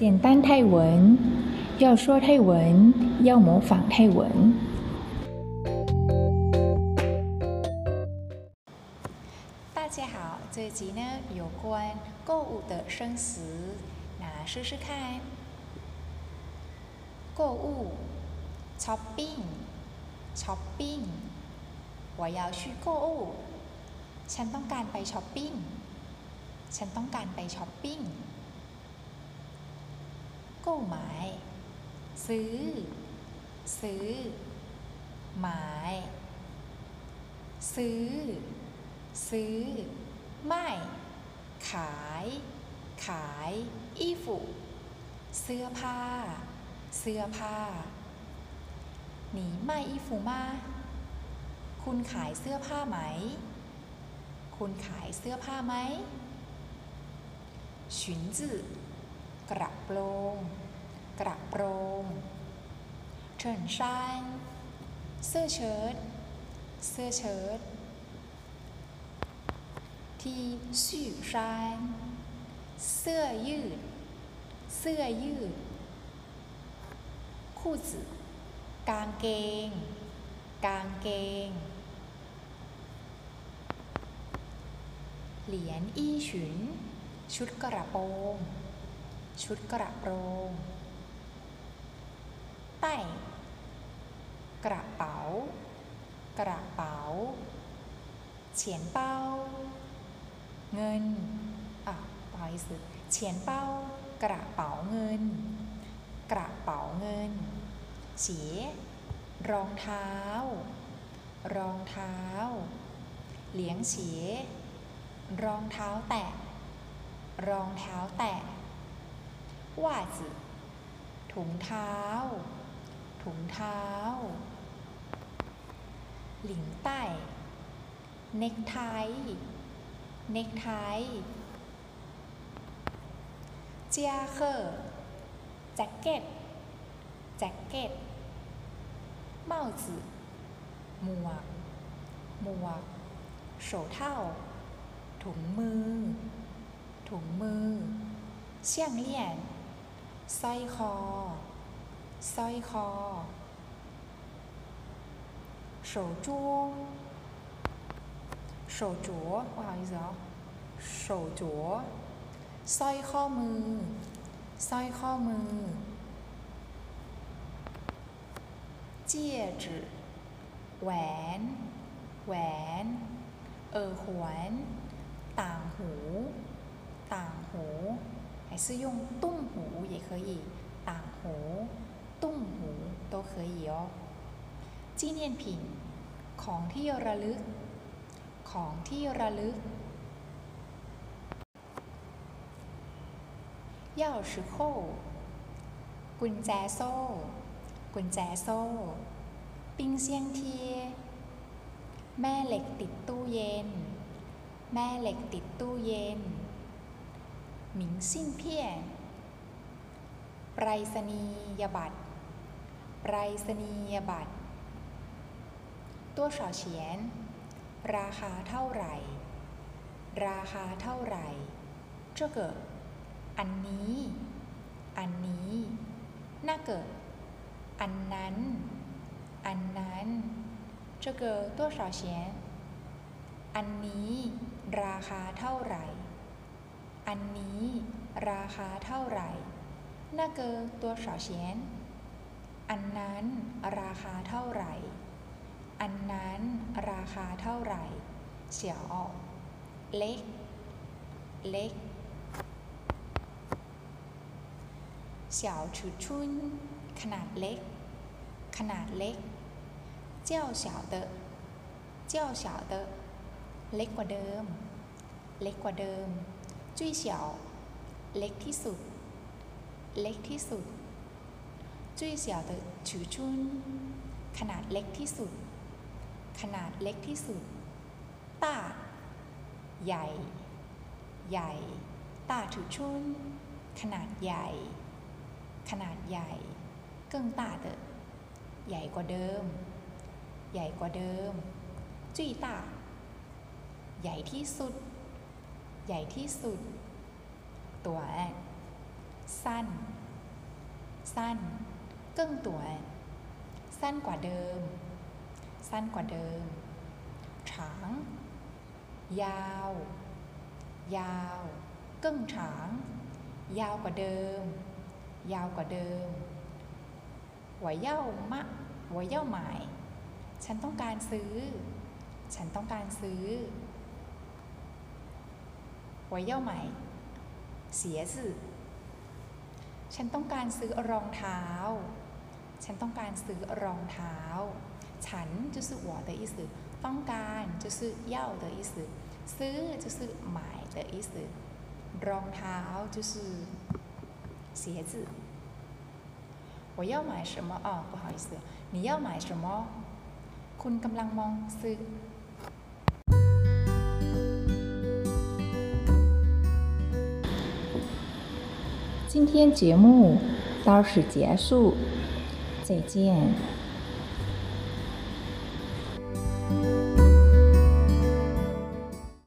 简单泰文，要说泰文，要模仿泰文。大家好，这一集呢有关购物的生词，那试试看。购物，shopping，shopping，我要去购物。ฉันต้องการไปช้อปปิ้งฉันต้องการไปช้อปปิ้ง งไม้ ซื้อ ซื้อ ไม้ ซื้อ ซื้อ ไม่ ขาย ขาย อี้ฝูเสื้อผ้า เสื้อผ้า หนีไม่อีฟูมาคุณขายเสื้อผ้าไหม คุณขายเสื้อผ้าไหมฉุนจื่อกระโปรง กระโปรงเฉินชานเสื้อเชิ้ตเสื้อเชิ้ตที่สื่อชานเสื้อยืด เสื้อยืด裤子กางเกง กางเกง เหรียญอี้ฉุน ชุดกระโปรง ชุดกระโปรง ใต้กระเป๋ากระเป๋าเฉียนเป้า เงินอะปล่อยสุดเฉียนเป้ากระเป๋าเงิน กระเป๋าเงินเฉียรองเท้า รองเท้า เหลียงเฉียรองเท้าแตะ รองเท้าแตะว่าจืถุงเท้า เท้า หลิงใต้เน็กไทเน็กไท夹克 แจ็คเก็ตแจ็คเก็ต 帽子 หมวก หมวก手套 ถุงมือ ถุงมือ 项链 สร้อยคอสร้อยคอ 手镯手镯不好意思哦手镯สร้อยข้อมือ สร้อยข้อมือ戒指แหวน แหวน เออหวนต่างหู ต่างหู还是用ตุ้มหู也可以ต่างหู ตุ้มหู都可以哦 纪念品ของที่ระลึก ของที่ระลึก钥匙扣กุญแจโซ่ กุญแจโซ่ ปิ้งเซียงเทีย แม่เหล็กติดตู้เย็น แม่เหล็กติดตู้เย็นหมิงซิ่งเพี้ยนไปรษณียบัตรไปรษณียบัตร ตัว少钱ราคาเท่าไหร่ ราคาเท่าไหร่这个อันนี้ อันนี้น่าเกิด อันนั้น อันนั้น这个多少钱อันนี้ ราคาเท่าไหร่ อันนี้ ราคาเท่าไหร่那个多少钱อันนั้น ราคาเท่าไหร่ อันนั้นราคาเท่าไหร่เฉียวเล็ก เล็กเฉียวชุนขนาดเล็ก ขนาดเล็ก เจ้าเฉาเตอเจ้าเฉาเตอเล็กกว่าเดิม เล็กกว่าเดิม จุ้ยเฉียว เล็กที่สุด เล็กที่สุด จุ้ยเฉียวเตอฉือชุนขนาดเล็กที่สุด ขนาดเล็กที่สุด ตา ใหญ่ ใหญ่ ตาฉือชุน ขนาดใหญ่ ขนาดใหญ่ เกิ้งตาเตอใหญ่กว่าเดิม ใหญ่กว่าเดิม จุ้ยตา ใหญ่ที่สุด ใหญ่ที่สุด ตัว สั้น สั้น เกิ้งตัว สั้นกว่าเดิม สั้นกว่าเดิมฉางยาว ยาวเกิ้งฉาง ยาวกว่าเดิม ยาวกว่าเดิมหัวเย่ามะหัวเย่าหมาย ฉันต้องการซื้อ ฉันต้องการซื้อหัวเย่าหมายเสียสื่อฉันต้องการซื้อรองเท้า ฉันต้องการซื้อรองเท้า ฉัน就是我的意思ต้องการ就是要的意思ซื้อ就是买的意思รองเท้า就是鞋子我要买什么哦不好意思你要买什么คุณกำลังมองซื้อ今天节目到此结束，再见。